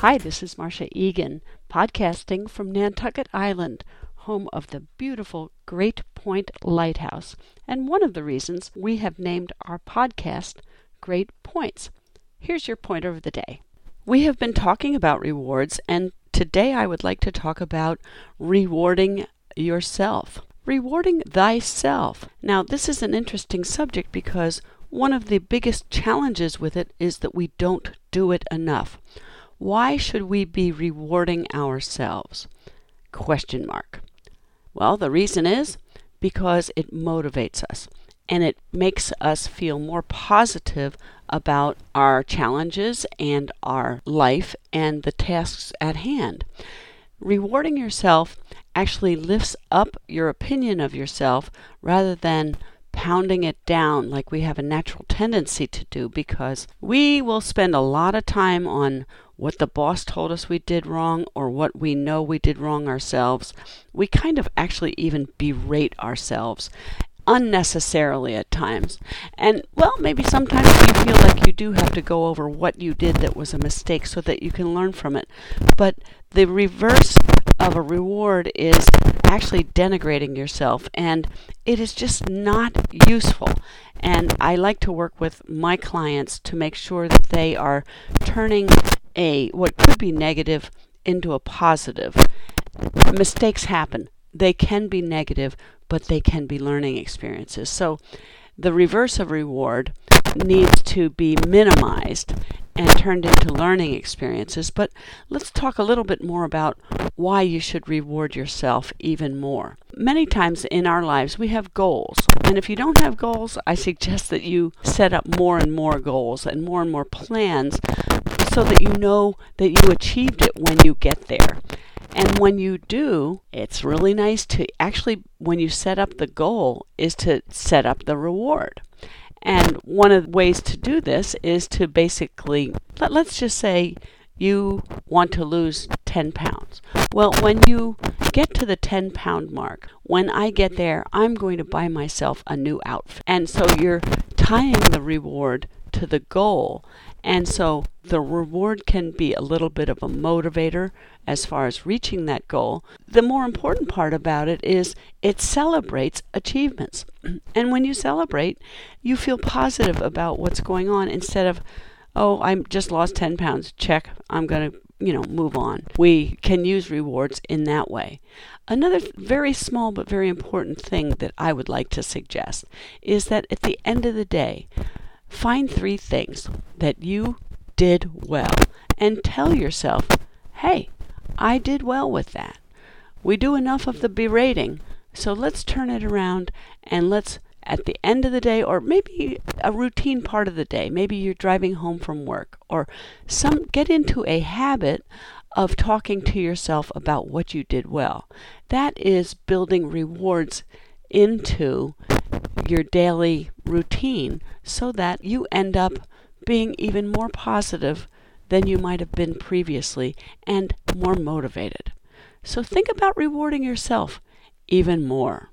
Hi, this is Marcia Egan, podcasting from Nantucket Island, home of the beautiful Great Point Lighthouse, and one of the reasons we have named our podcast Great Points. Here's your point of the day. We have been talking about rewards, and today I would like to talk about rewarding yourself. Rewarding thyself. Now, this is an interesting subject because one of the biggest challenges with it is that we don't do it enough. Why should we be rewarding ourselves? Question mark. Well, the reason is because it motivates us and it makes us feel more positive about our challenges and our life and the tasks at hand. Rewarding yourself actually lifts up your opinion of yourself rather than pounding it down like we have a natural tendency to do because we will spend a lot of time on what the boss told us we did wrong or what we know we did wrong ourselves. We kind of actually even berate ourselves unnecessarily at times. And well, maybe sometimes you feel like you do have to go over what you did that was a mistake so that you can learn from it. But the reverse of a reward is actually denigrating yourself, and it is just not useful. And I like to work with my clients to make sure that they are turning a what could be negative into a positive. Mistakes happen. They can be negative, but they can be learning experiences. So the reverse of reward needs to be minimized and turned into learning experiences. But let's talk a little bit more about why you should reward yourself even more. Many times in our lives, we have goals. And if you don't have goals, I suggest that you set up more and more goals and more and more plans so that you know that you achieved it when you get there. And when you do, it's really nice to actually, when you set up the goal, is to set up the reward. And one of the ways to do this is to basically, let, us just say you want to lose 10 pounds. Well, when you get to the 10 pound mark, when I get there, I'm going to buy myself a new outfit. And so you're tying the reward to the goal. And so the reward can be a little bit of a motivator as far as reaching that goal. The more important part about it is it celebrates achievements. And when you celebrate, you feel positive about what's going on instead of, oh, I just lost 10 pounds. Check. I'm going to, you know, move on. We can use rewards in that way. Another very small but very important thing that I would like to suggest is that at the end of the day, find three things that you did well and tell yourself, hey, I did well with that. We do enough of the berating, so let's turn it around and let's at the end of the day or maybe a routine part of the day maybe you're driving home from work or some get into a habit of talking to yourself about what you did well that is building rewards into your daily routine so that you end up being even more positive than you might have been previously and more motivated. So think about rewarding yourself even more.